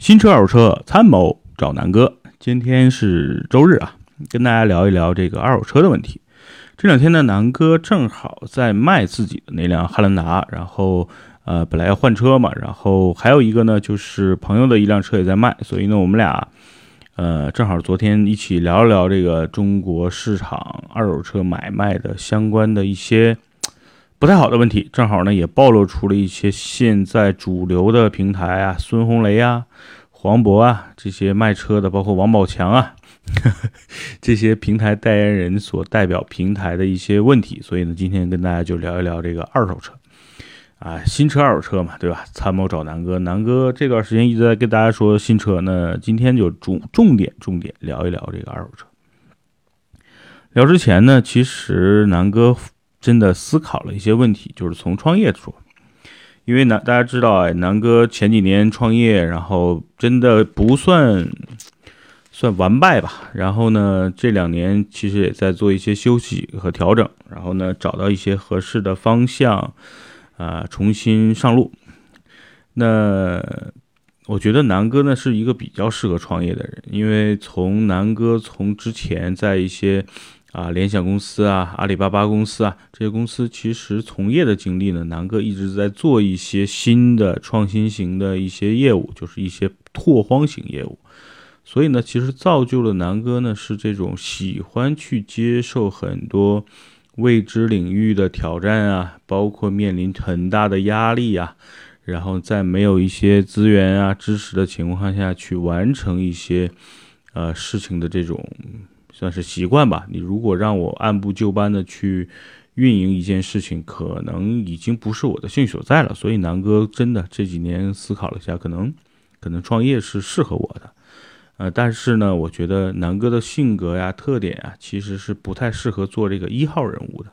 新车、二手车参谋找南哥。今天是周日啊，跟大家聊一聊这个二手车的问题。这两天呢，南哥正好在卖自己的那辆汉兰达，然后呃，本来要换车嘛，然后还有一个呢，就是朋友的一辆车也在卖，所以呢，我们俩呃，正好昨天一起聊一聊这个中国市场二手车买卖的相关的一些。不太好的问题，正好呢也暴露出了一些现在主流的平台啊，孙红雷啊、黄渤啊这些卖车的，包括王宝强啊 这些平台代言人所代表平台的一些问题。所以呢，今天跟大家就聊一聊这个二手车啊，新车、二手车嘛，对吧？参谋找南哥，南哥这段时间一直在跟大家说新车，那今天就重重点重点聊一聊这个二手车。聊之前呢，其实南哥。真的思考了一些问题，就是从创业说，因为南大家知道哎，南哥前几年创业，然后真的不算算完败吧。然后呢，这两年其实也在做一些休息和调整，然后呢，找到一些合适的方向，啊，重新上路。那我觉得南哥呢是一个比较适合创业的人，因为从南哥从之前在一些。啊，联想公司啊，阿里巴巴公司啊，这些公司其实从业的经历呢，南哥一直在做一些新的创新型的一些业务，就是一些拓荒型业务。所以呢，其实造就了南哥呢是这种喜欢去接受很多未知领域的挑战啊，包括面临很大的压力啊，然后在没有一些资源啊、知识的情况下去完成一些呃事情的这种。算是习惯吧。你如果让我按部就班的去运营一件事情，可能已经不是我的兴趣所在了。所以南哥真的这几年思考了一下，可能可能创业是适合我的。呃，但是呢，我觉得南哥的性格呀、特点啊，其实是不太适合做这个一号人物的。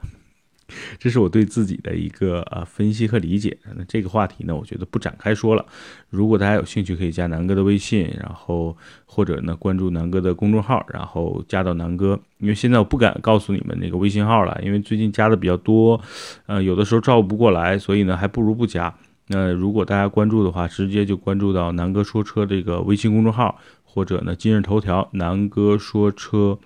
这是我对自己的一个呃分析和理解。那这个话题呢，我觉得不展开说了。如果大家有兴趣，可以加南哥的微信，然后或者呢关注南哥的公众号，然后加到南哥。因为现在我不敢告诉你们那个微信号了，因为最近加的比较多，呃，有的时候照顾不过来，所以呢还不如不加。那如果大家关注的话，直接就关注到南哥说车这个微信公众号，或者呢今日头条南哥说车。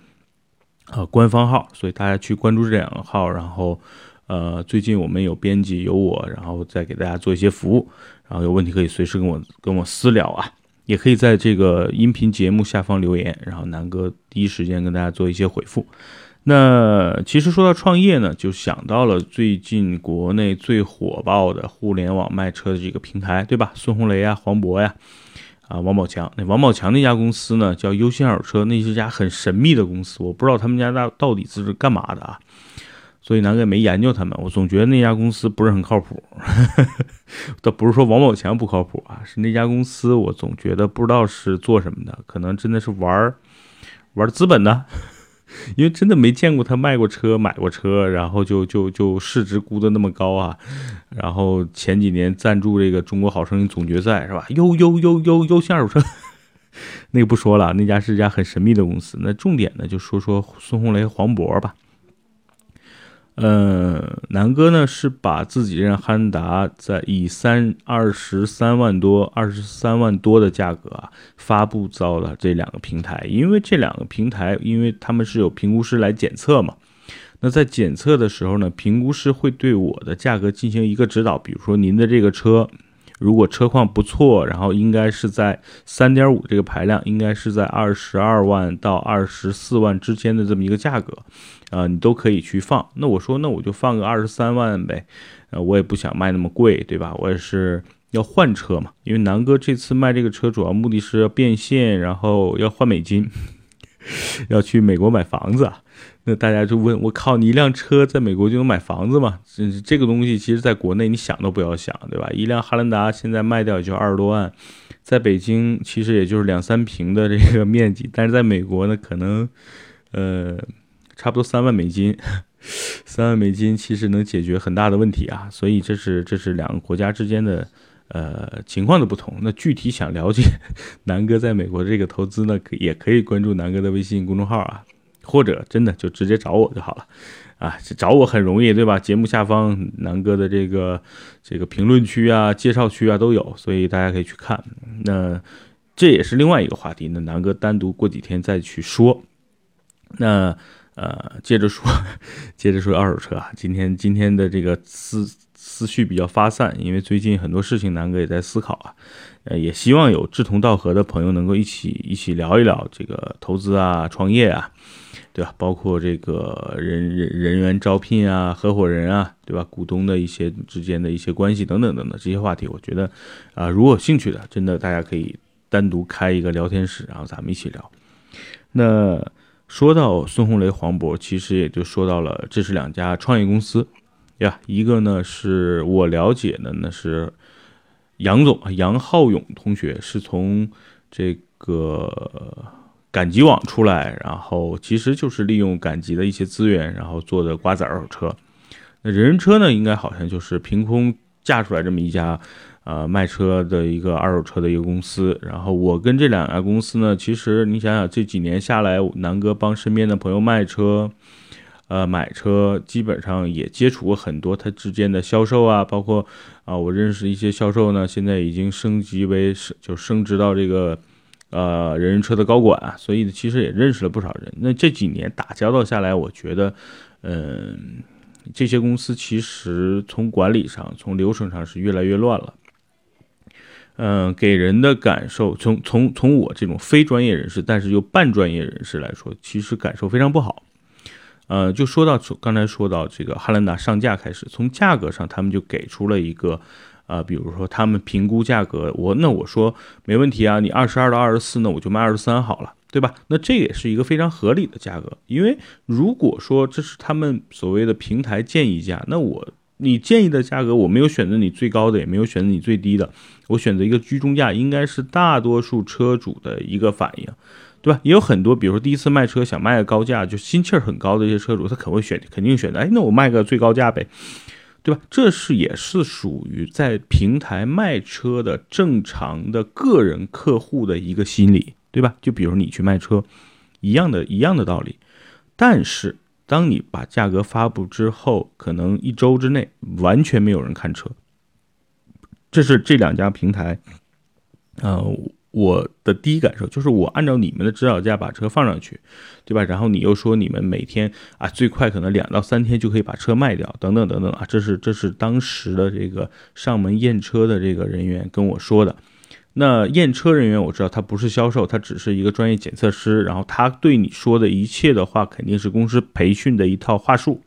呃，官方号，所以大家去关注这两个号，然后，呃，最近我们有编辑有我，然后再给大家做一些服务，然后有问题可以随时跟我跟我私聊啊，也可以在这个音频节目下方留言，然后南哥第一时间跟大家做一些回复。那其实说到创业呢，就想到了最近国内最火爆的互联网卖车的这个平台，对吧？孙红雷啊，黄渤呀。啊王宝强，那王宝强那家公司呢，叫优信二手车，那是家很神秘的公司，我不知道他们家到到底是干嘛的啊，所以南哥也没研究他们，我总觉得那家公司不是很靠谱，倒不是说王宝强不靠谱啊，是那家公司我总觉得不知道是做什么的，可能真的是玩玩资本的。因为真的没见过他卖过车、买过车，然后就就就市值估的那么高啊！然后前几年赞助这个《中国好声音》总决赛是吧？优优优优优信二手车，那个不说了，那家是一家很神秘的公司。那重点呢，就说说孙红雷、黄渤吧。嗯，南哥呢是把自己这辆汉达在以三二十三万多、二十三万多的价格啊发布到了这两个平台，因为这两个平台，因为他们是有评估师来检测嘛。那在检测的时候呢，评估师会对我的价格进行一个指导，比如说您的这个车。如果车况不错，然后应该是在三点五这个排量，应该是在二十二万到二十四万之间的这么一个价格，啊，你都可以去放。那我说，那我就放个二十三万呗，呃，我也不想卖那么贵，对吧？我也是要换车嘛，因为南哥这次卖这个车主要目的是要变现，然后要换美金，要去美国买房子。那大家就问我靠，你一辆车在美国就能买房子吗？这这个东西，其实在国内你想都不要想，对吧？一辆汉兰达现在卖掉也就二十多万，在北京其实也就是两三平的这个面积，但是在美国呢，可能呃差不多三万美金，三万美金其实能解决很大的问题啊。所以这是这是两个国家之间的呃情况的不同。那具体想了解 南哥在美国的这个投资呢，可也可以关注南哥的微信公众号啊。或者真的就直接找我就好了，啊，找我很容易，对吧？节目下方南哥的这个这个评论区啊、介绍区啊都有，所以大家可以去看。那这也是另外一个话题。那南哥单独过几天再去说。那呃，接着说，接着说二手车啊。今天今天的这个思思绪比较发散，因为最近很多事情南哥也在思考啊。呃，也希望有志同道合的朋友能够一起一起聊一聊这个投资啊、创业啊，对吧？包括这个人人人员招聘啊、合伙人啊，对吧？股东的一些之间的一些关系等等等等这些话题，我觉得啊，如果有兴趣的，真的大家可以单独开一个聊天室，然后咱们一起聊。那。说到孙红雷、黄渤，其实也就说到了，这是两家创业公司呀。一个呢是我了解的，那是杨总杨浩勇同学是从这个赶集网出来，然后其实就是利用赶集的一些资源，然后做的瓜子二手车。那人人车呢，应该好像就是凭空架出来这么一家。呃，卖车的一个二手车的一个公司，然后我跟这两家公司呢，其实你想想这几年下来，南哥帮身边的朋友卖车，呃，买车，基本上也接触过很多他之间的销售啊，包括啊，我认识一些销售呢，现在已经升级为升就升职到这个呃人人车的高管啊，所以其实也认识了不少人。那这几年打交道下来，我觉得，嗯，这些公司其实从管理上、从流程上是越来越乱了。嗯，给人的感受，从从从我这种非专业人士，但是又半专业人士来说，其实感受非常不好。呃，就说到刚才说到这个汉兰达上架开始，从价格上他们就给出了一个，呃，比如说他们评估价格，我那我说没问题啊，你二十二到二十四，那我就卖二十三好了，对吧？那这也是一个非常合理的价格，因为如果说这是他们所谓的平台建议价，那我。你建议的价格，我没有选择你最高的，也没有选择你最低的，我选择一个居中价，应该是大多数车主的一个反应，对吧？也有很多，比如说第一次卖车想卖个高价，就心气儿很高的一些车主，他可会选，肯定选择，哎，那我卖个最高价呗，对吧？这是也是属于在平台卖车的正常的个人客户的一个心理，对吧？就比如你去卖车，一样的一样的道理，但是。当你把价格发布之后，可能一周之内完全没有人看车，这是这两家平台，呃，我的第一感受就是，我按照你们的指导价把车放上去，对吧？然后你又说你们每天啊最快可能两到三天就可以把车卖掉，等等等等啊，这是这是当时的这个上门验车的这个人员跟我说的。那验车人员我知道他不是销售，他只是一个专业检测师。然后他对你说的一切的话，肯定是公司培训的一套话术。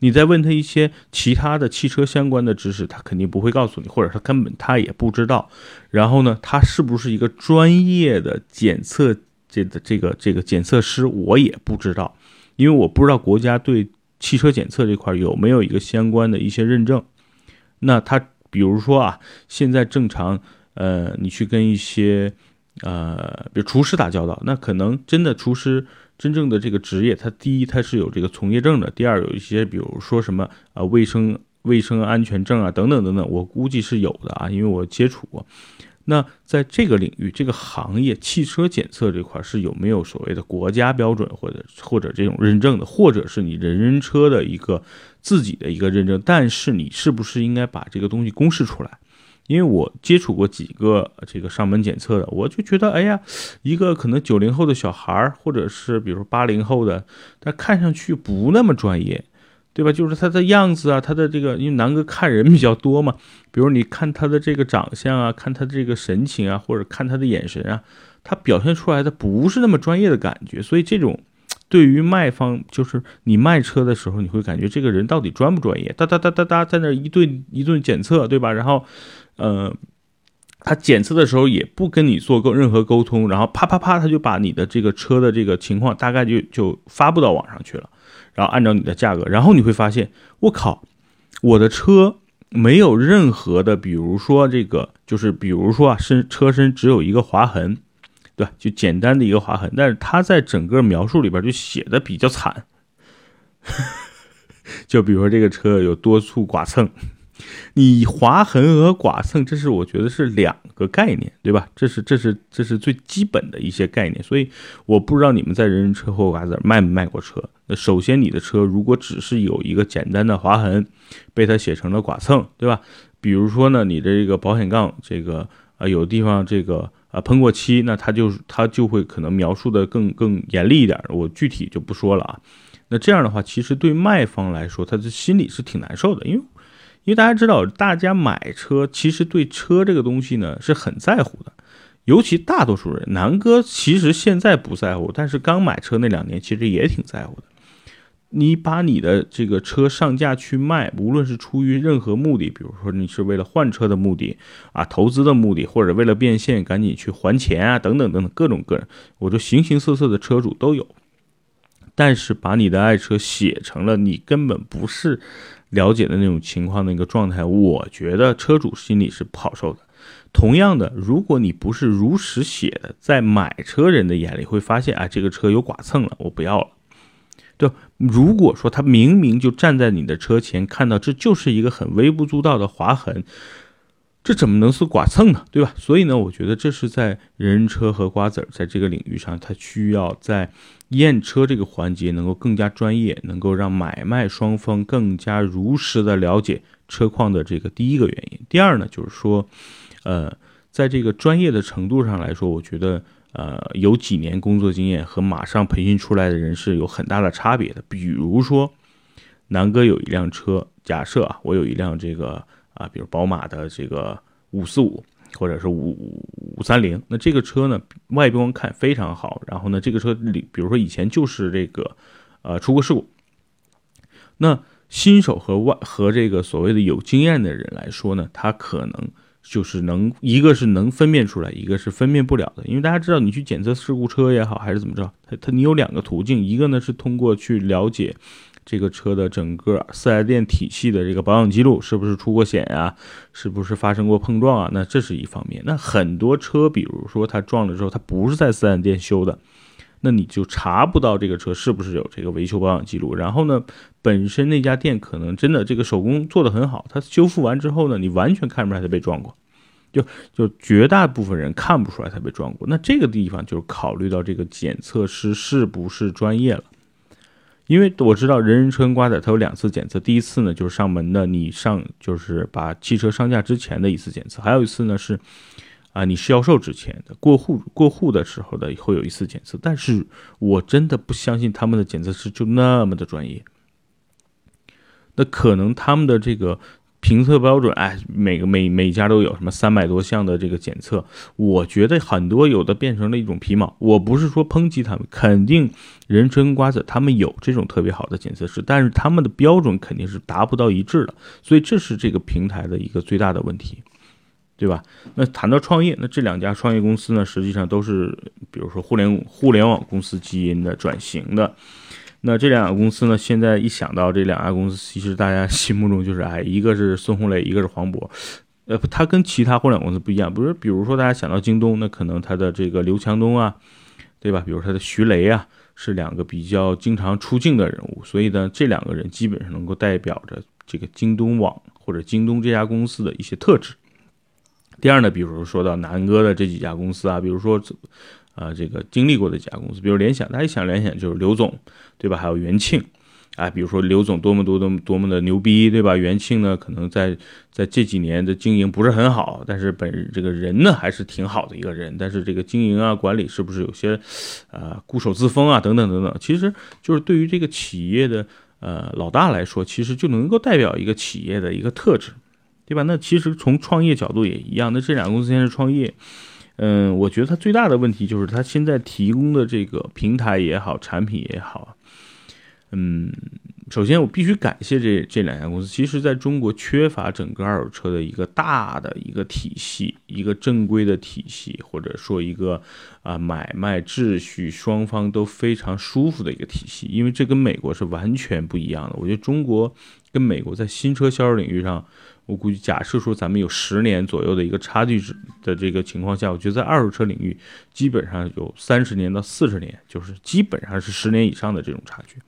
你再问他一些其他的汽车相关的知识，他肯定不会告诉你，或者他根本他也不知道。然后呢，他是不是一个专业的检测这的这个这个检测师，我也不知道，因为我不知道国家对汽车检测这块有没有一个相关的一些认证。那他比如说啊，现在正常。呃，你去跟一些，呃，比如厨师打交道，那可能真的厨师真正的这个职业，它第一它是有这个从业证的，第二有一些，比如说什么啊卫生卫生安全证啊等等等等，我估计是有的啊，因为我接触过。那在这个领域，这个行业汽车检测这块是有没有所谓的国家标准或者或者这种认证的，或者是你人人车的一个自己的一个认证？但是你是不是应该把这个东西公示出来？因为我接触过几个这个上门检测的，我就觉得，哎呀，一个可能九零后的小孩儿，或者是比如八零后的，他看上去不那么专业，对吧？就是他的样子啊，他的这个，因为南哥看人比较多嘛，比如你看他的这个长相啊，看他的这个神情啊，或者看他的眼神啊，他表现出来的不是那么专业的感觉，所以这种。对于卖方，就是你卖车的时候，你会感觉这个人到底专不专业？哒哒哒哒哒，在那一顿一顿检测，对吧？然后，呃，他检测的时候也不跟你做过任何沟通，然后啪啪啪，他就把你的这个车的这个情况大概就就发布到网上去了，然后按照你的价格，然后你会发现，我靠，我的车没有任何的，比如说这个，就是比如说啊，身车身只有一个划痕。对，就简单的一个划痕，但是他在整个描述里边就写的比较惨，就比如说这个车有多处剐蹭，你划痕和剐蹭，这是我觉得是两个概念，对吧？这是这是这是最基本的一些概念，所以我不知道你们在人人车后嘎子卖没卖过车。那首先你的车如果只是有一个简单的划痕，被他写成了剐蹭，对吧？比如说呢，你的这个保险杠这个。啊，有地方这个啊喷过漆，那他就他就会可能描述的更更严厉一点，我具体就不说了啊。那这样的话，其实对卖方来说，他的心里是挺难受的，因为因为大家知道，大家买车其实对车这个东西呢是很在乎的，尤其大多数人，南哥其实现在不在乎，但是刚买车那两年其实也挺在乎的。你把你的这个车上架去卖，无论是出于任何目的，比如说你是为了换车的目的啊，投资的目的，或者为了变现赶紧去还钱啊，等等等等各种各，我就形形色色的车主都有。但是把你的爱车写成了你根本不是了解的那种情况的一个状态，我觉得车主心里是不好受的。同样的，如果你不是如实写的，在买车人的眼里会发现，啊，这个车有剐蹭了，我不要了。就如果说他明明就站在你的车前，看到这就是一个很微不足道的划痕。这怎么能是剐蹭呢？对吧？所以呢，我觉得这是在人车和瓜子儿在这个领域上，它需要在验车这个环节能够更加专业，能够让买卖双方更加如实的了解车况的这个第一个原因。第二呢，就是说，呃，在这个专业的程度上来说，我觉得呃有几年工作经验和马上培训出来的人是有很大的差别的。比如说，南哥有一辆车，假设啊，我有一辆这个。啊，比如宝马的这个五四五，或者是五五三零，那这个车呢，外观看非常好。然后呢，这个车里，比如说以前就是这个，呃，出过事故。那新手和外和这个所谓的有经验的人来说呢，他可能就是能一个是能分辨出来，一个是分辨不了的。因为大家知道，你去检测事故车也好，还是怎么着，它它你有两个途径，一个呢是通过去了解。这个车的整个四 S 店体系的这个保养记录是不是出过险呀？是不是发生过碰撞啊？那这是一方面。那很多车，比如说它撞了之后，它不是在四 S 店修的，那你就查不到这个车是不是有这个维修保养记录。然后呢，本身那家店可能真的这个手工做得很好，它修复完之后呢，你完全看不出来它被撞过，就就绝大部分人看不出来它被撞过。那这个地方就是考虑到这个检测师是不是专业了。因为我知道人人车跟瓜仔它有两次检测，第一次呢就是上门的，你上就是把汽车上架之前的一次检测，还有一次呢是啊你销售之前的过户过户的时候的会有一次检测，但是我真的不相信他们的检测师就那么的专业，那可能他们的这个。评测标准，哎，每个每每家都有什么三百多项的这个检测，我觉得很多有的变成了一种皮毛。我不是说抨击他们，肯定人参瓜子他们有这种特别好的检测师，但是他们的标准肯定是达不到一致的，所以这是这个平台的一个最大的问题，对吧？那谈到创业，那这两家创业公司呢，实际上都是比如说互联互联网公司基因的转型的。那这两家公司呢？现在一想到这两家公司，其实大家 心目中就是哎，一个是孙红雷，一个是黄渤。呃，他跟其他互联网公司不一样，不是？比如说大家想到京东，那可能他的这个刘强东啊，对吧？比如他的徐雷啊，是两个比较经常出镜的人物，所以呢，这两个人基本上能够代表着这个京东网或者京东这家公司的一些特质。第二呢，比如说到南哥的这几家公司啊，比如说。啊，这个经历过的几家公司，比如联想，大家想联想就是刘总，对吧？还有元庆，啊，比如说刘总多么多多多么的牛逼，对吧？元庆呢，可能在在这几年的经营不是很好，但是本这个人呢还是挺好的一个人，但是这个经营啊管理是不是有些，呃，固守自封啊等等等等，其实就是对于这个企业的呃老大来说，其实就能够代表一个企业的一个特质，对吧？那其实从创业角度也一样，那这两个公司现在创业。嗯，我觉得它最大的问题就是它现在提供的这个平台也好，产品也好，嗯，首先我必须感谢这这两家公司。其实，在中国缺乏整个二手车的一个大的一个体系，一个正规的体系，或者说一个啊买卖秩序双方都非常舒服的一个体系。因为这跟美国是完全不一样的。我觉得中国跟美国在新车销售领域上。我估计，假设说咱们有十年左右的一个差距值的这个情况下，我觉得在二手车领域，基本上有三十年到四十年，就是基本上是十年以上的这种差距。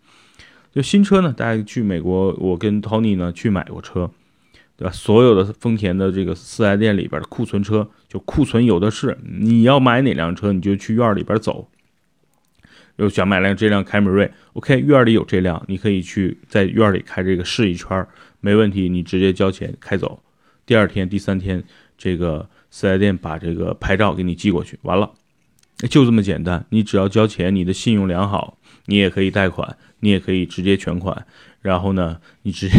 就新车呢，大家去美国，我跟 Tony 呢去买过车，对吧？所有的丰田的这个四 S 店里边的库存车，就库存有的是。你要买哪辆车，你就去院里边走。又想买辆这辆凯美瑞，OK，院里有这辆，你可以去在院里开这个试一圈。没问题，你直接交钱开走。第二天、第三天，这个四 S 店把这个牌照给你寄过去，完了，就这么简单。你只要交钱，你的信用良好，你也可以贷款，你也可以直接全款。然后呢，你直接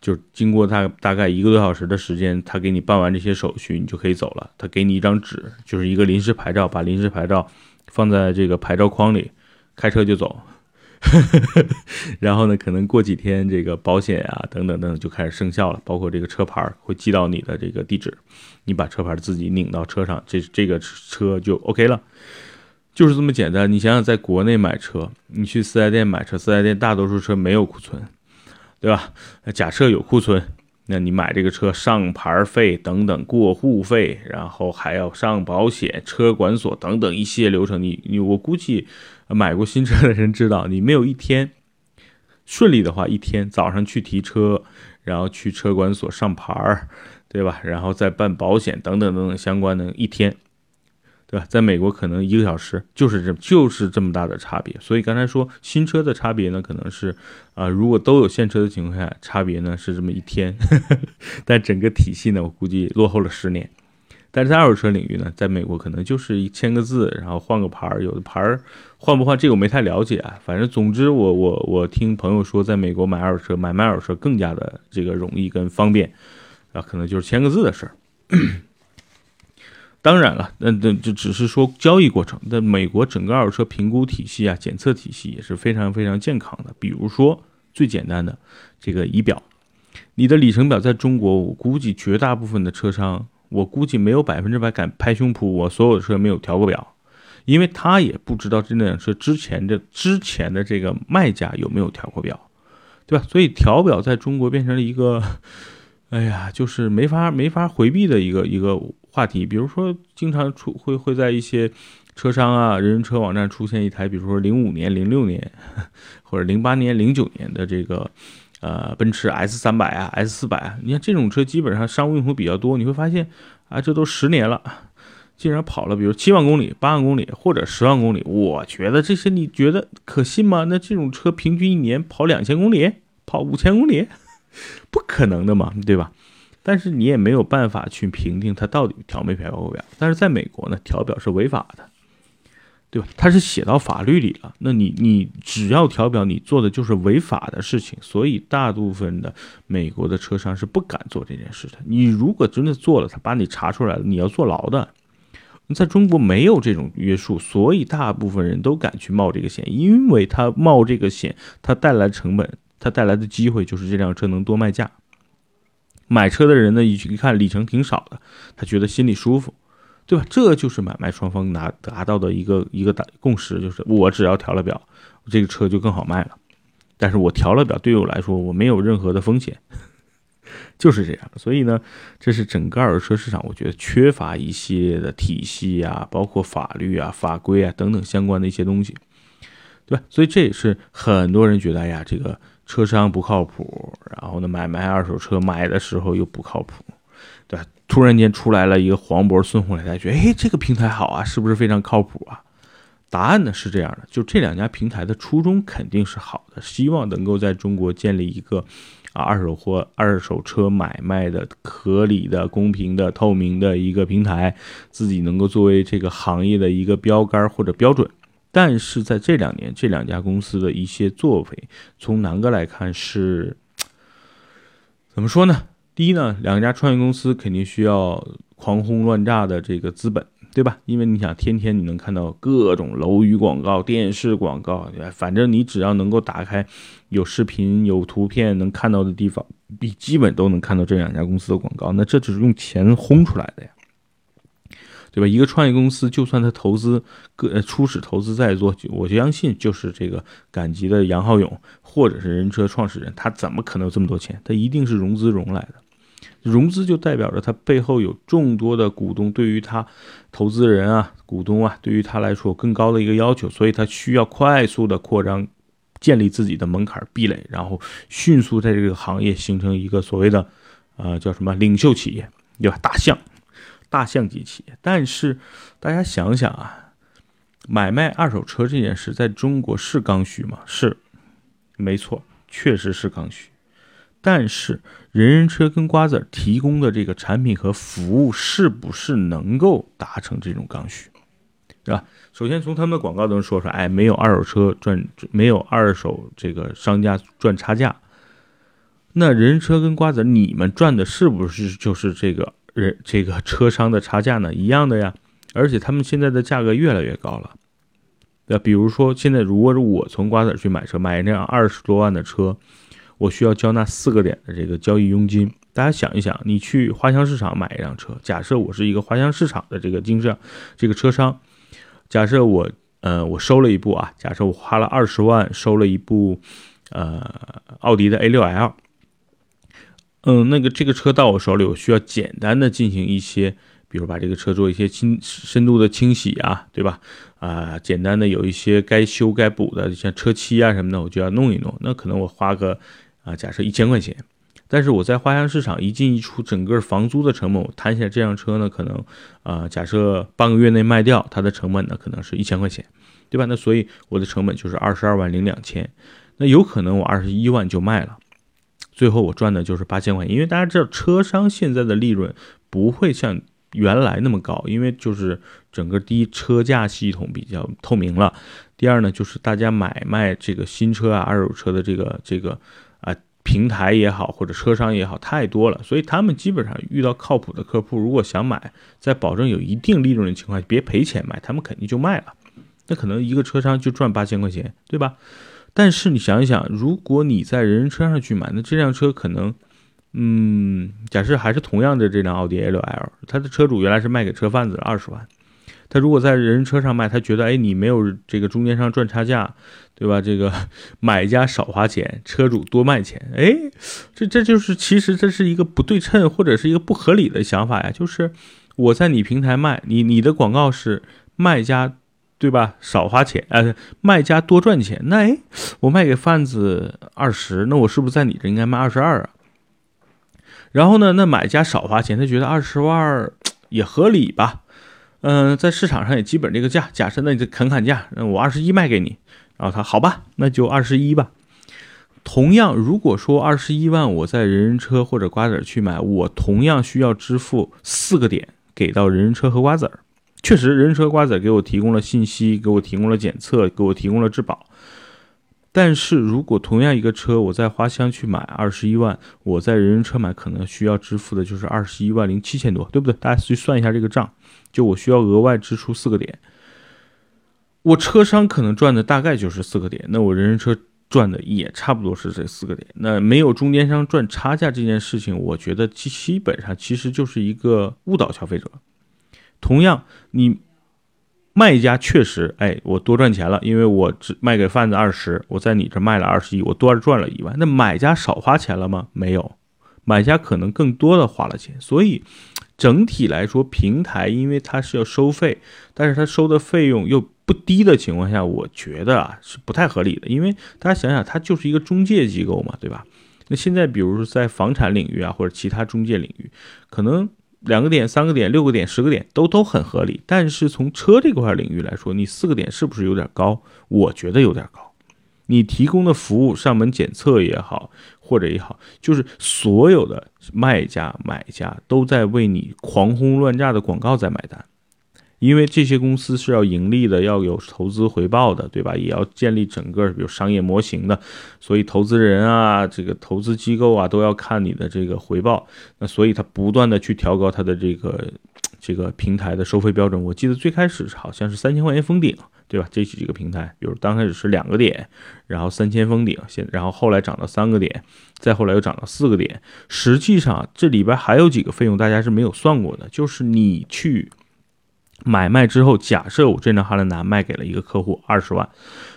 就经过大大概一个多小时的时间，他给你办完这些手续，你就可以走了。他给你一张纸，就是一个临时牌照，把临时牌照放在这个牌照框里，开车就走。然后呢，可能过几天这个保险啊等等等等就开始生效了，包括这个车牌会寄到你的这个地址，你把车牌自己拧到车上，这这个车就 OK 了，就是这么简单。你想想，在国内买车，你去四 S 店买车，四 S 店大多数车没有库存。对吧？假设有库存，那你买这个车上牌费等等过户费，然后还要上保险、车管所等等一系列流程。你你我估计买过新车的人知道，你没有一天顺利的话，一天早上去提车，然后去车管所上牌，对吧？然后再办保险等等等等相关的一天。对吧？在美国可能一个小时就是这就是这么大的差别，所以刚才说新车的差别呢，可能是啊，如果都有现车的情况下，差别呢是这么一天，但整个体系呢，我估计落后了十年。但是在二手车领域呢，在美国可能就是一签个字，然后换个牌儿，有的牌儿换不换这个我没太了解啊。反正总之我我我听朋友说，在美国买二手车买卖二手车更加的这个容易跟方便啊，可能就是签个字的事儿。当然了，那那就只是说交易过程。那美国整个二手车评估体系啊、检测体系也是非常非常健康的。比如说最简单的这个仪表，你的里程表在中国，我估计绝大部分的车商，我估计没有百分之百敢拍胸脯，我所有的车没有调过表，因为他也不知道这辆车之前的之前的这个卖家有没有调过表，对吧？所以调表在中国变成了一个，哎呀，就是没法没法回避的一个一个。话题，比如说，经常出会会在一些车商啊、人人车网站出现一台，比如说零五年、零六年 或者零八年、零九年的这个呃奔驰 S 三百啊、S 四百啊，你看这种车基本上商务用途比较多，你会发现啊，这都十年了，竟然跑了，比如七万公里、八万公里或者十万公里，我觉得这些你觉得可信吗？那这种车平均一年跑两千公里、跑五千公里，不可能的嘛，对吧？但是你也没有办法去评定它到底调没调表。但是在美国呢，调表是违法的，对吧？它是写到法律里了。那你你只要调表，你做的就是违法的事情。所以大部分的美国的车商是不敢做这件事的。你如果真的做了，他把你查出来了，你要坐牢的。在中国没有这种约束，所以大部分人都敢去冒这个险，因为他冒这个险，他带来的成本，他带来的机会就是这辆车能多卖价。买车的人呢，一一看里程挺少的，他觉得心里舒服，对吧？这就是买卖双方拿达到的一个一个大共识，就是我只要调了表，这个车就更好卖了。但是我调了表，对于我来说，我没有任何的风险，就是这样。所以呢，这是整个二手车市场，我觉得缺乏一些的体系啊，包括法律啊、法规啊等等相关的一些东西，对吧？所以这也是很多人觉得，哎呀，这个。车商不靠谱，然后呢，买卖二手车买的时候又不靠谱，对吧？突然间出来了一个黄渤、孙红雷，大家觉得，哎，这个平台好啊，是不是非常靠谱啊？答案呢是这样的，就这两家平台的初衷肯定是好的，希望能够在中国建立一个啊二手货、二手车买卖的合理的、公平的、透明的一个平台，自己能够作为这个行业的一个标杆或者标准。但是在这两年，这两家公司的一些作为，从南哥来看是 怎么说呢？第一呢，两家创业公司肯定需要狂轰乱炸的这个资本，对吧？因为你想，天天你能看到各种楼宇广告、电视广告，反正你只要能够打开有视频、有图片能看到的地方，你基本都能看到这两家公司的广告。那这只是用钱轰出来的呀。对吧？一个创业公司，就算他投资个初始投资再做，我相信就是这个赶集的杨浩勇，或者是人车创始人，他怎么可能有这么多钱？他一定是融资融来的。融资就代表着他背后有众多的股东，对于他投资人啊、股东啊，对于他来说更高的一个要求，所以他需要快速的扩张，建立自己的门槛壁垒，然后迅速在这个行业形成一个所谓的呃叫什么领袖企业，对吧？大象。大象级企业，但是大家想想啊，买卖二手车这件事在中国是刚需吗？是，没错，确实是刚需。但是人人车跟瓜子提供的这个产品和服务是不是能够达成这种刚需，对吧？首先从他们的广告中说出来，哎，没有二手车赚，没有二手这个商家赚差价。那人车跟瓜子，你们赚的是不是就是这个人这个车商的差价呢？一样的呀，而且他们现在的价格越来越高了。那比如说，现在如果是我从瓜子去买车，买一辆二十多万的车，我需要交纳四个点的这个交易佣金。大家想一想，你去花乡市场买一辆车，假设我是一个花乡市场的这个经销这个车商，假设我呃我收了一部啊，假设我花了二十万收了一部呃奥迪的 A6L。嗯，那个这个车到我手里，我需要简单的进行一些，比如把这个车做一些清深度的清洗啊，对吧？啊，简单的有一些该修该补的，像车漆啊什么的，我就要弄一弄。那可能我花个啊，假设一千块钱，但是我在花乡市场一进一出，整个房租的成本，我摊下这辆车呢，可能啊，假设半个月内卖掉，它的成本呢可能是一千块钱，对吧？那所以我的成本就是二十二万零两千，那有可能我二十一万就卖了。最后我赚的就是八千块钱，因为大家知道车商现在的利润不会像原来那么高，因为就是整个第一车价系统比较透明了，第二呢就是大家买卖这个新车啊、二手车的这个这个啊平台也好或者车商也好太多了，所以他们基本上遇到靠谱的客户，如果想买，在保证有一定利润的情况下，别赔钱买，他们肯定就卖了，那可能一个车商就赚八千块钱，对吧？但是你想一想，如果你在人人车上去买，那这辆车可能，嗯，假设还是同样的这辆奥迪 A6L，它的车主原来是卖给车贩子二十万，他如果在人人车上卖，他觉得，哎，你没有这个中间商赚差价，对吧？这个买家少花钱，车主多卖钱，哎，这这就是其实这是一个不对称或者是一个不合理的想法呀。就是我在你平台卖，你你的广告是卖家。对吧？少花钱，呃，卖家多赚钱。那哎，我卖给贩子二十，那我是不是在你这应该卖二十二啊？然后呢，那买家少花钱，他觉得二十万也合理吧？嗯，在市场上也基本这个价。假设那你就砍砍价，那我二十一卖给你。然后他好吧，那就二十一吧。同样，如果说二十一万我在人人车或者瓜子去买，我同样需要支付四个点给到人人车和瓜子儿。确实，人车瓜子给我提供了信息，给我提供了检测，给我提供了质保。但是如果同样一个车，我在花乡去买二十一万，我在人人车买可能需要支付的就是二十一万零七千多，对不对？大家去算一下这个账，就我需要额外支出四个点，我车商可能赚的大概就是四个点，那我人人车赚的也差不多是这四个点。那没有中间商赚差价这件事情，我觉得基基本上其实就是一个误导消费者。同样，你卖家确实，哎，我多赚钱了，因为我只卖给贩子二十，我在你这卖了二十一，我多赚了一万。那买家少花钱了吗？没有，买家可能更多的花了钱。所以整体来说，平台因为它是要收费，但是它收的费用又不低的情况下，我觉得啊是不太合理的。因为大家想想，它就是一个中介机构嘛，对吧？那现在比如说在房产领域啊，或者其他中介领域，可能。两个点、三个点、六个点、十个点都都很合理，但是从车这块领域来说，你四个点是不是有点高？我觉得有点高。你提供的服务，上门检测也好，或者也好，就是所有的卖家、买家都在为你狂轰乱炸的广告在买单。因为这些公司是要盈利的，要有投资回报的，对吧？也要建立整个比如商业模型的，所以投资人啊，这个投资机构啊，都要看你的这个回报。那所以他不断的去调高他的这个这个平台的收费标准。我记得最开始好像是三千块钱封顶，对吧？这几个平台，比如刚开始是两个点，然后三千封顶，现然后后来涨到三个点，再后来又涨到四个点。实际上这里边还有几个费用大家是没有算过的，就是你去。买卖之后，假设我这辆哈兰达卖给了一个客户二十万，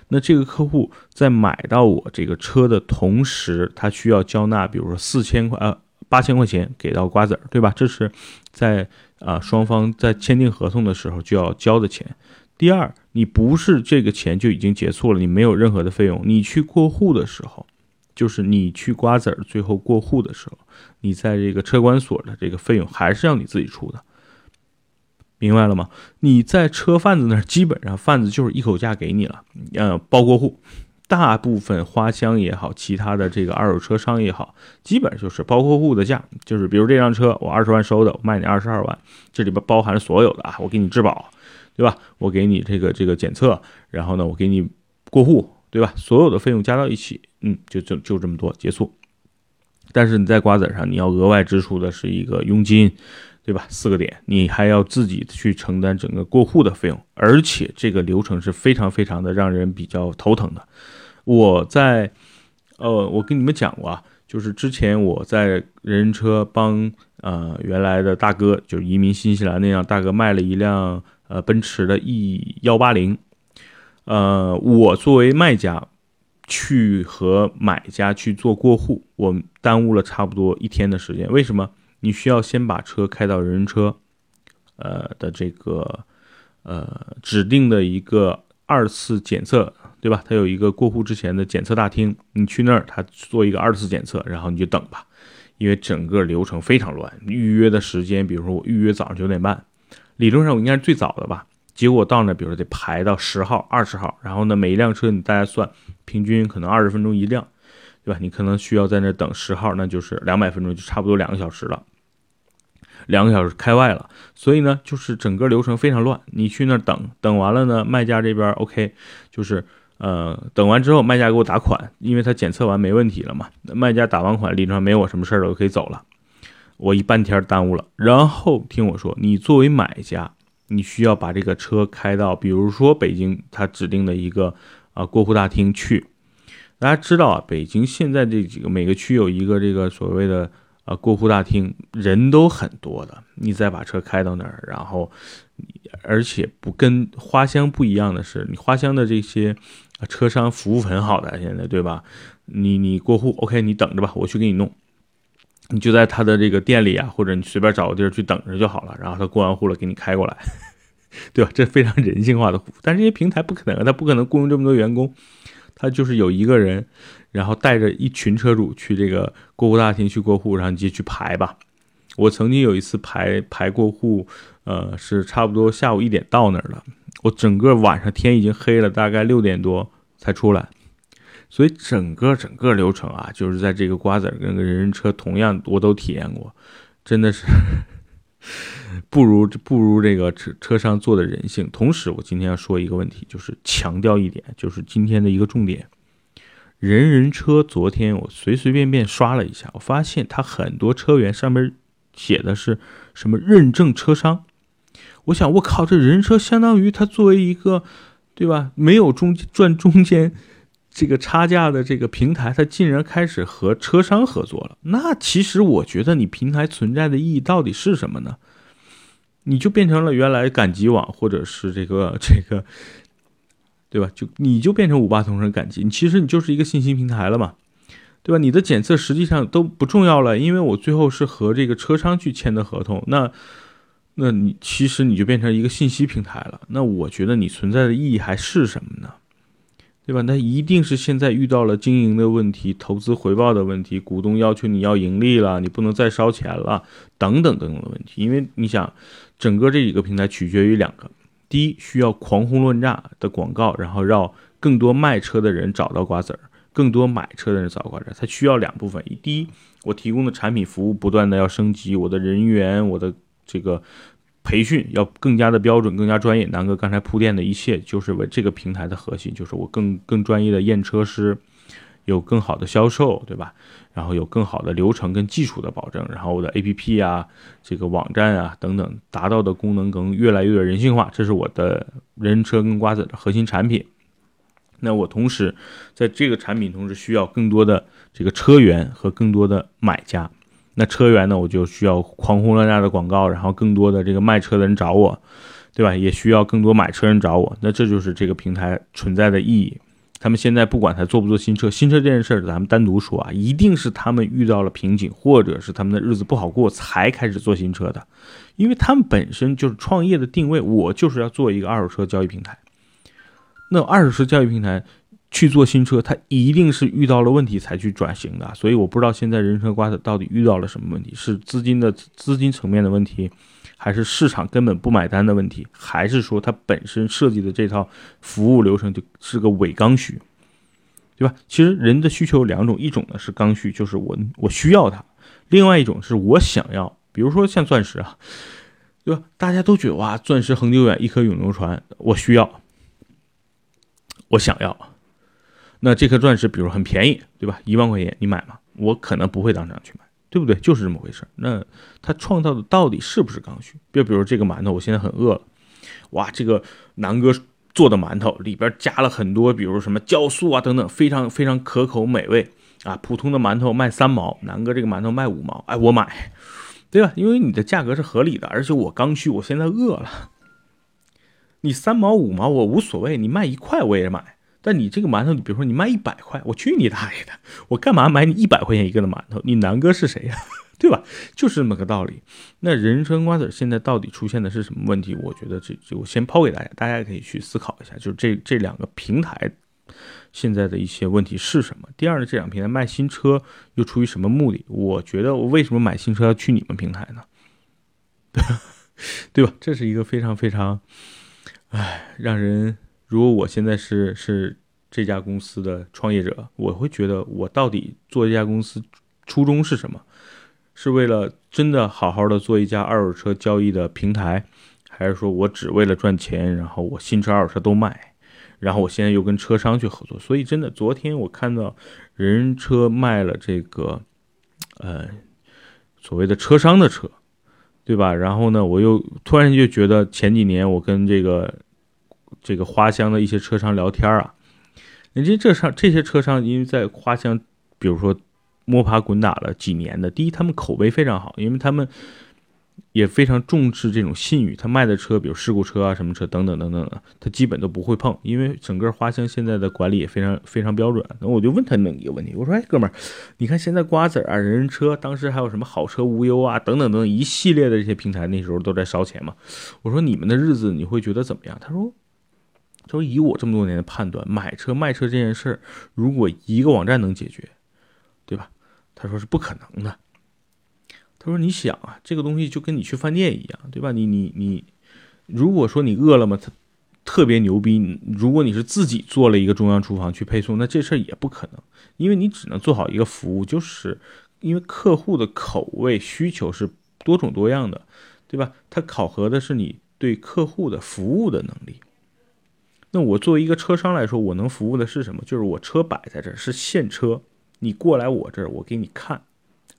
那这个客户在买到我这个车的同时，他需要交纳，比如说四千块呃八千块钱给到瓜子儿，对吧？这是在啊双方在签订合同的时候就要交的钱。第二，你不是这个钱就已经结束了，你没有任何的费用，你去过户的时候，就是你去瓜子儿最后过户的时候，你在这个车管所的这个费用还是要你自己出的。明白了吗？你在车贩子那儿，基本上贩子就是一口价给你了，呃，包过户。大部分花乡也好，其他的这个二手车商也好，基本就是包括户的价，就是比如这辆车我二十万收的，我卖你二十二万，这里边包含所有的啊，我给你质保，对吧？我给你这个这个检测，然后呢，我给你过户，对吧？所有的费用加到一起，嗯，就就就这么多，结束。但是你在瓜子上，你要额外支出的是一个佣金。对吧？四个点，你还要自己去承担整个过户的费用，而且这个流程是非常非常的让人比较头疼的。我在，呃，我跟你们讲过啊，就是之前我在人人车帮呃原来的大哥，就是移民新西兰那样大哥卖了一辆呃奔驰的 E 幺八零，呃，我作为卖家去和买家去做过户，我耽误了差不多一天的时间，为什么？你需要先把车开到人人车，呃的这个呃指定的一个二次检测，对吧？它有一个过户之前的检测大厅，你去那儿，他做一个二次检测，然后你就等吧，因为整个流程非常乱。预约的时间，比如说我预约早上九点半，理论上我应该是最早的吧，结果到那，比如说得排到十号、二十号，然后呢，每一辆车你大家算，平均可能二十分钟一辆，对吧？你可能需要在那等十号，那就是两百分钟，就差不多两个小时了。两个小时开外了，所以呢，就是整个流程非常乱。你去那儿等等完了呢，卖家这边 OK，就是呃，等完之后卖家给我打款，因为他检测完没问题了嘛。卖家打完款，理论上没我什么事儿了，我可以走了。我一半天耽误了。然后听我说，你作为买家，你需要把这个车开到，比如说北京他指定的一个啊过户大厅去。大家知道啊，北京现在这几个每个区有一个这个所谓的。啊，过户大厅人都很多的，你再把车开到那儿，然后，而且不跟花乡不一样的是，你花乡的这些车商服务很好的，现在对吧？你你过户，OK，你等着吧，我去给你弄，你就在他的这个店里啊，或者你随便找个地儿去等着就好了，然后他过完户了给你开过来，对吧？这非常人性化的服务，但这些平台不可能，他不可能雇佣这么多员工，他就是有一个人。然后带着一群车主去这个过户大厅去过户，然后你就去排吧。我曾经有一次排排过户，呃，是差不多下午一点到那儿了，我整个晚上天已经黑了，大概六点多才出来。所以整个整个流程啊，就是在这个瓜子跟人人车同样我都体验过，真的是 不如不如这个车车上做的人性。同时，我今天要说一个问题，就是强调一点，就是今天的一个重点。人人车，昨天我随随便便刷了一下，我发现它很多车源上面写的是什么认证车商。我想，我靠，这人车相当于它作为一个，对吧？没有中赚中间这个差价的这个平台，它竟然开始和车商合作了。那其实我觉得，你平台存在的意义到底是什么呢？你就变成了原来赶集网或者是这个这个。对吧？就你就变成五八同城赶集，你其实你就是一个信息平台了嘛，对吧？你的检测实际上都不重要了，因为我最后是和这个车商去签的合同，那，那你其实你就变成一个信息平台了。那我觉得你存在的意义还是什么呢？对吧？那一定是现在遇到了经营的问题、投资回报的问题、股东要求你要盈利了，你不能再烧钱了，等等等等的问题。因为你想，整个这几个平台取决于两个。第一，需要狂轰乱炸的广告，然后让更多卖车的人找到瓜子儿，更多买车的人找瓜子儿。它需要两部分：第一，我提供的产品服务不断的要升级，我的人员，我的这个培训要更加的标准，更加专业。南哥刚才铺垫的一切，就是为这个平台的核心，就是我更更专业的验车师。有更好的销售，对吧？然后有更好的流程跟技术的保证，然后我的 APP 啊，这个网站啊等等，达到的功能更越来越人性化，这是我的人车跟瓜子的核心产品。那我同时在这个产品同时需要更多的这个车源和更多的买家。那车源呢，我就需要狂轰乱炸的广告，然后更多的这个卖车的人找我，对吧？也需要更多买车人找我。那这就是这个平台存在的意义。他们现在不管他做不做新车，新车这件事儿咱们单独说啊，一定是他们遇到了瓶颈，或者是他们的日子不好过才开始做新车的，因为他们本身就是创业的定位，我就是要做一个二手车交易平台。那二手车交易平台去做新车，它一定是遇到了问题才去转型的，所以我不知道现在人车瓜子到底遇到了什么问题，是资金的资金层面的问题。还是市场根本不买单的问题，还是说它本身设计的这套服务流程就是个伪刚需？对吧？其实人的需求有两种，一种呢是刚需，就是我我需要它；另外一种是我想要，比如说像钻石啊，对吧？大家都觉得哇，钻石恒久远，一颗永流传，我需要，我想要。那这颗钻石，比如很便宜，对吧？一万块钱你买吗？我可能不会当场去买，对不对？就是这么回事。那它创造的到底是不是刚需？就比如这个馒头，我现在很饿了，哇，这个南哥做的馒头里边加了很多，比如什么酵素啊等等，非常非常可口美味啊。普通的馒头卖三毛，南哥这个馒头卖五毛，哎，我买，对吧？因为你的价格是合理的，而且我刚需，我现在饿了。你三毛五毛我无所谓，你卖一块我也买。但你这个馒头，你比如说你卖一百块，我去你大爷的！我干嘛买你一百块钱一个的馒头？你南哥是谁呀？对吧？就是这么个道理。那人参瓜子现在到底出现的是什么问题？我觉得这就先抛给大家，大家可以去思考一下，就是这这两个平台现在的一些问题是什么？第二呢，这两平台卖新车又出于什么目的？我觉得我为什么买新车要去你们平台呢？对吧？这是一个非常非常，唉，让人。如果我现在是是这家公司的创业者，我会觉得我到底做这家公司初衷是什么？是为了真的好好的做一家二手车交易的平台，还是说我只为了赚钱，然后我新车二手车都卖，然后我现在又跟车商去合作？所以真的，昨天我看到人车卖了这个，呃，所谓的车商的车，对吧？然后呢，我又突然就觉得前几年我跟这个。这个花乡的一些车商聊天啊，人家这上这些车商，因为在花乡，比如说摸爬滚打了几年的，第一，他们口碑非常好，因为他们也非常重视这种信誉，他卖的车，比如事故车啊、什么车等等等等的，他基本都不会碰，因为整个花乡现在的管理也非常非常标准。那我就问他那一个问题，我说：“哎，哥们儿，你看现在瓜子啊、人人车，当时还有什么好车无忧啊等等等等一系列的这些平台，那时候都在烧钱嘛。我说你们的日子你会觉得怎么样？他说。他说：“以我这么多年的判断，买车卖车这件事儿，如果一个网站能解决，对吧？他说是不可能的。他说：‘你想啊，这个东西就跟你去饭店一样，对吧？你你你，如果说你饿了么，它特别牛逼。如果你是自己做了一个中央厨房去配送，那这事儿也不可能，因为你只能做好一个服务，就是因为客户的口味需求是多种多样的，对吧？他考核的是你对客户的服务的能力。”那我作为一个车商来说，我能服务的是什么？就是我车摆在这儿是现车，你过来我这儿，我给你看，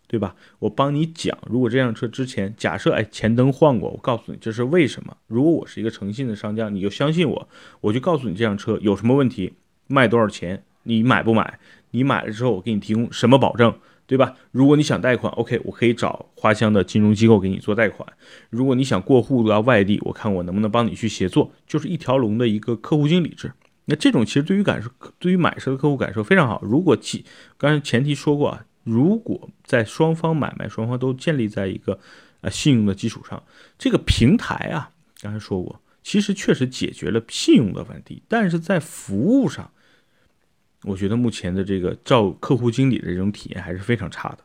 对吧？我帮你讲，如果这辆车之前假设哎前灯换过，我告诉你这是为什么。如果我是一个诚信的商家，你就相信我，我就告诉你这辆车有什么问题，卖多少钱，你买不买？你买了之后，我给你提供什么保证？对吧？如果你想贷款，OK，我可以找花乡的金融机构给你做贷款。如果你想过户到外地，我看我能不能帮你去协作，就是一条龙的一个客户经理制。那这种其实对于感受，对于买车的客户感受非常好。如果其刚才前提说过啊，如果在双方买卖双方都建立在一个呃信用的基础上，这个平台啊，刚才说过，其实确实解决了信用的问题，但是在服务上。我觉得目前的这个照客户经理的这种体验还是非常差的，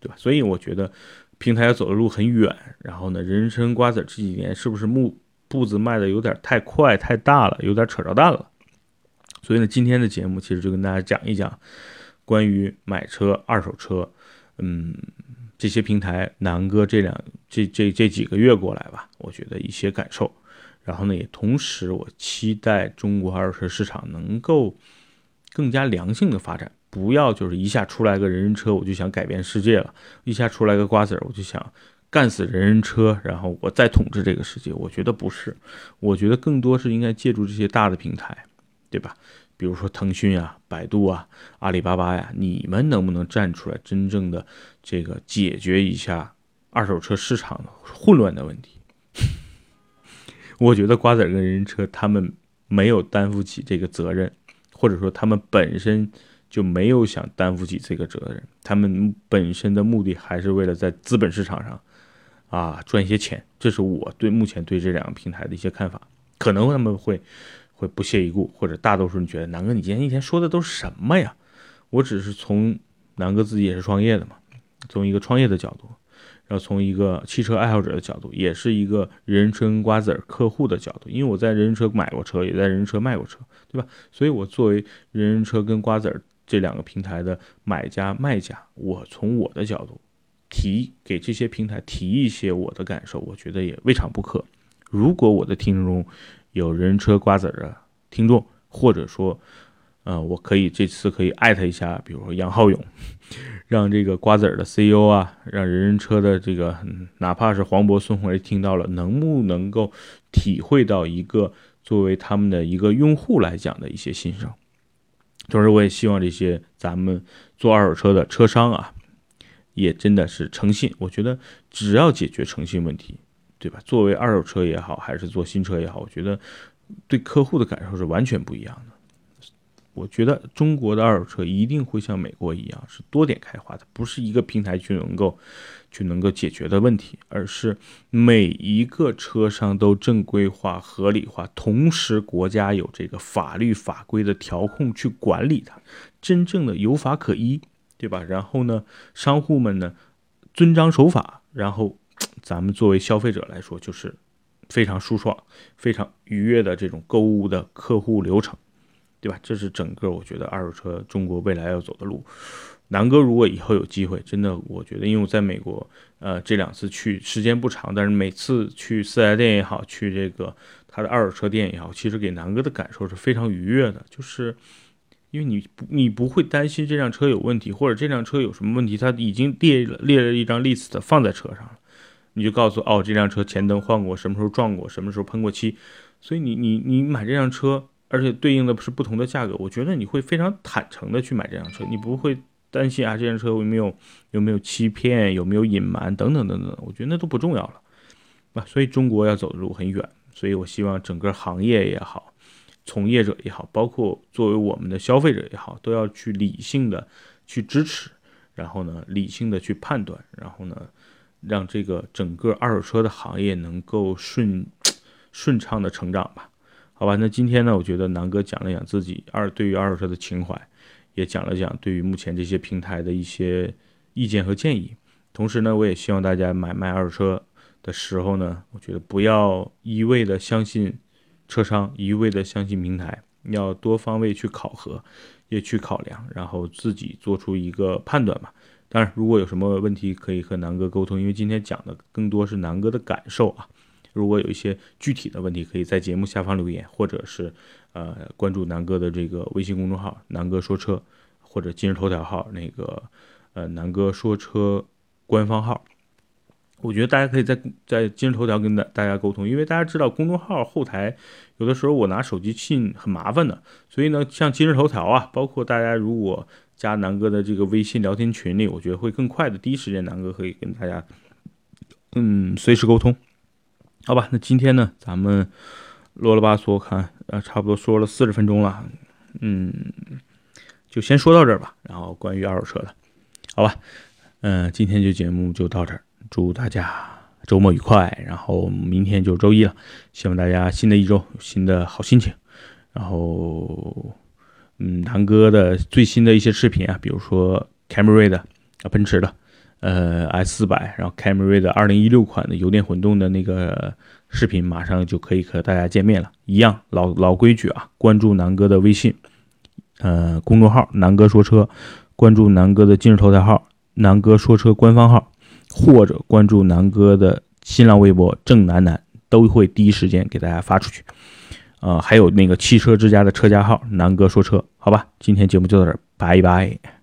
对吧？所以我觉得平台要走的路很远。然后呢，人参瓜子这几年是不是步步子迈的有点太快太大了，有点扯着蛋了？所以呢，今天的节目其实就跟大家讲一讲关于买车、二手车，嗯，这些平台，南哥这两这这这几个月过来吧，我觉得一些感受。然后呢，也同时我期待中国二手车市场能够。更加良性的发展，不要就是一下出来个人人车，我就想改变世界了；一下出来个瓜子儿，我就想干死人人车，然后我再统治这个世界。我觉得不是，我觉得更多是应该借助这些大的平台，对吧？比如说腾讯啊、百度啊、阿里巴巴呀，你们能不能站出来，真正的这个解决一下二手车市场混乱的问题？我觉得瓜子儿跟人人车他们没有担负起这个责任。或者说他们本身就没有想担负起这个责任，他们本身的目的还是为了在资本市场上啊赚一些钱。这是我对目前对这两个平台的一些看法。可能他们会会不屑一顾，或者大多数人觉得南哥你今天一天说的都是什么呀？我只是从南哥自己也是创业的嘛，从一个创业的角度，然后从一个汽车爱好者的角度，也是一个人人车瓜子儿客户的角度，因为我在人人车买过车，也在人人车卖过车，对吧？所以我作为人人车跟瓜子儿这两个平台的买家卖家，我从我的角度提给这些平台提一些我的感受，我觉得也未尝不可。如果我的听众中有人人车瓜子儿的听众，或者说，呃，我可以这次可以艾特一下，比如说杨浩勇，让这个瓜子儿的 CEO 啊，让人人车的这个，哪怕是黄渤、孙红雷听到了，能不能够体会到一个作为他们的一个用户来讲的一些心声？同时，我也希望这些咱们做二手车的车商啊，也真的是诚信。我觉得只要解决诚信问题，对吧？作为二手车也好，还是做新车也好，我觉得。对客户的感受是完全不一样的。我觉得中国的二手车一定会像美国一样是多点开花的，不是一个平台去能够去能够解决的问题，而是每一个车商都正规化、合理化，同时国家有这个法律法规的调控去管理它，真正的有法可依，对吧？然后呢，商户们呢遵章守法，然后咱们作为消费者来说就是。非常舒爽、非常愉悦的这种购物的客户流程，对吧？这是整个我觉得二手车中国未来要走的路。南哥如果以后有机会，真的，我觉得，因为我在美国，呃，这两次去时间不长，但是每次去四 S 店也好，去这个他的二手车店也好，其实给南哥的感受是非常愉悦的，就是因为你不你不会担心这辆车有问题，或者这辆车有什么问题，他已经列了列了一张 list 放在车上了。你就告诉哦，这辆车前灯换过，什么时候撞过，什么时候喷过漆，所以你你你买这辆车，而且对应的是不同的价格，我觉得你会非常坦诚的去买这辆车，你不会担心啊这辆车有没有有没有欺骗，有没有隐瞒等等等等，我觉得那都不重要了，啊，所以中国要走的路很远，所以我希望整个行业也好，从业者也好，包括作为我们的消费者也好，都要去理性的去支持，然后呢，理性的去判断，然后呢。让这个整个二手车的行业能够顺 顺畅的成长吧，好吧？那今天呢，我觉得南哥讲了讲自己二对于二手车的情怀，也讲了讲对于目前这些平台的一些意见和建议。同时呢，我也希望大家买卖二手车的时候呢，我觉得不要一味的相信车商，一味的相信平台，要多方位去考核，也去考量，然后自己做出一个判断吧。当然，如果有什么问题，可以和南哥沟通，因为今天讲的更多是南哥的感受啊。如果有一些具体的问题，可以在节目下方留言，或者是呃关注南哥的这个微信公众号“南哥说车”，或者今日头条号那个呃“南哥说车”官方号。我觉得大家可以在在今日头条跟大大家沟通，因为大家知道公众号后台有的时候我拿手机信很麻烦的，所以呢，像今日头条啊，包括大家如果。加南哥的这个微信聊天群里，我觉得会更快的，第一时间南哥可以跟大家，嗯，随时沟通，好吧？那今天呢，咱们啰啰吧嗦，看呃，差不多说了四十分钟了，嗯，就先说到这儿吧。然后关于二手车的，好吧？嗯，今天就节目就到这儿，祝大家周末愉快。然后明天就周一了，希望大家新的一周新的好心情，然后。嗯，南哥的最新的一些视频啊，比如说 Camry 的啊，奔驰的，呃，S 四百，然后 Camry 的二零一六款的油电混动的那个视频，马上就可以和大家见面了。一样老老规矩啊，关注南哥的微信，呃，公众号“南哥说车”，关注南哥的今日头条号“南哥说车”官方号，或者关注南哥的新浪微博“郑楠楠”，都会第一时间给大家发出去。呃，还有那个汽车之家的车架号，南哥说车，好吧，今天节目就到这儿，拜拜。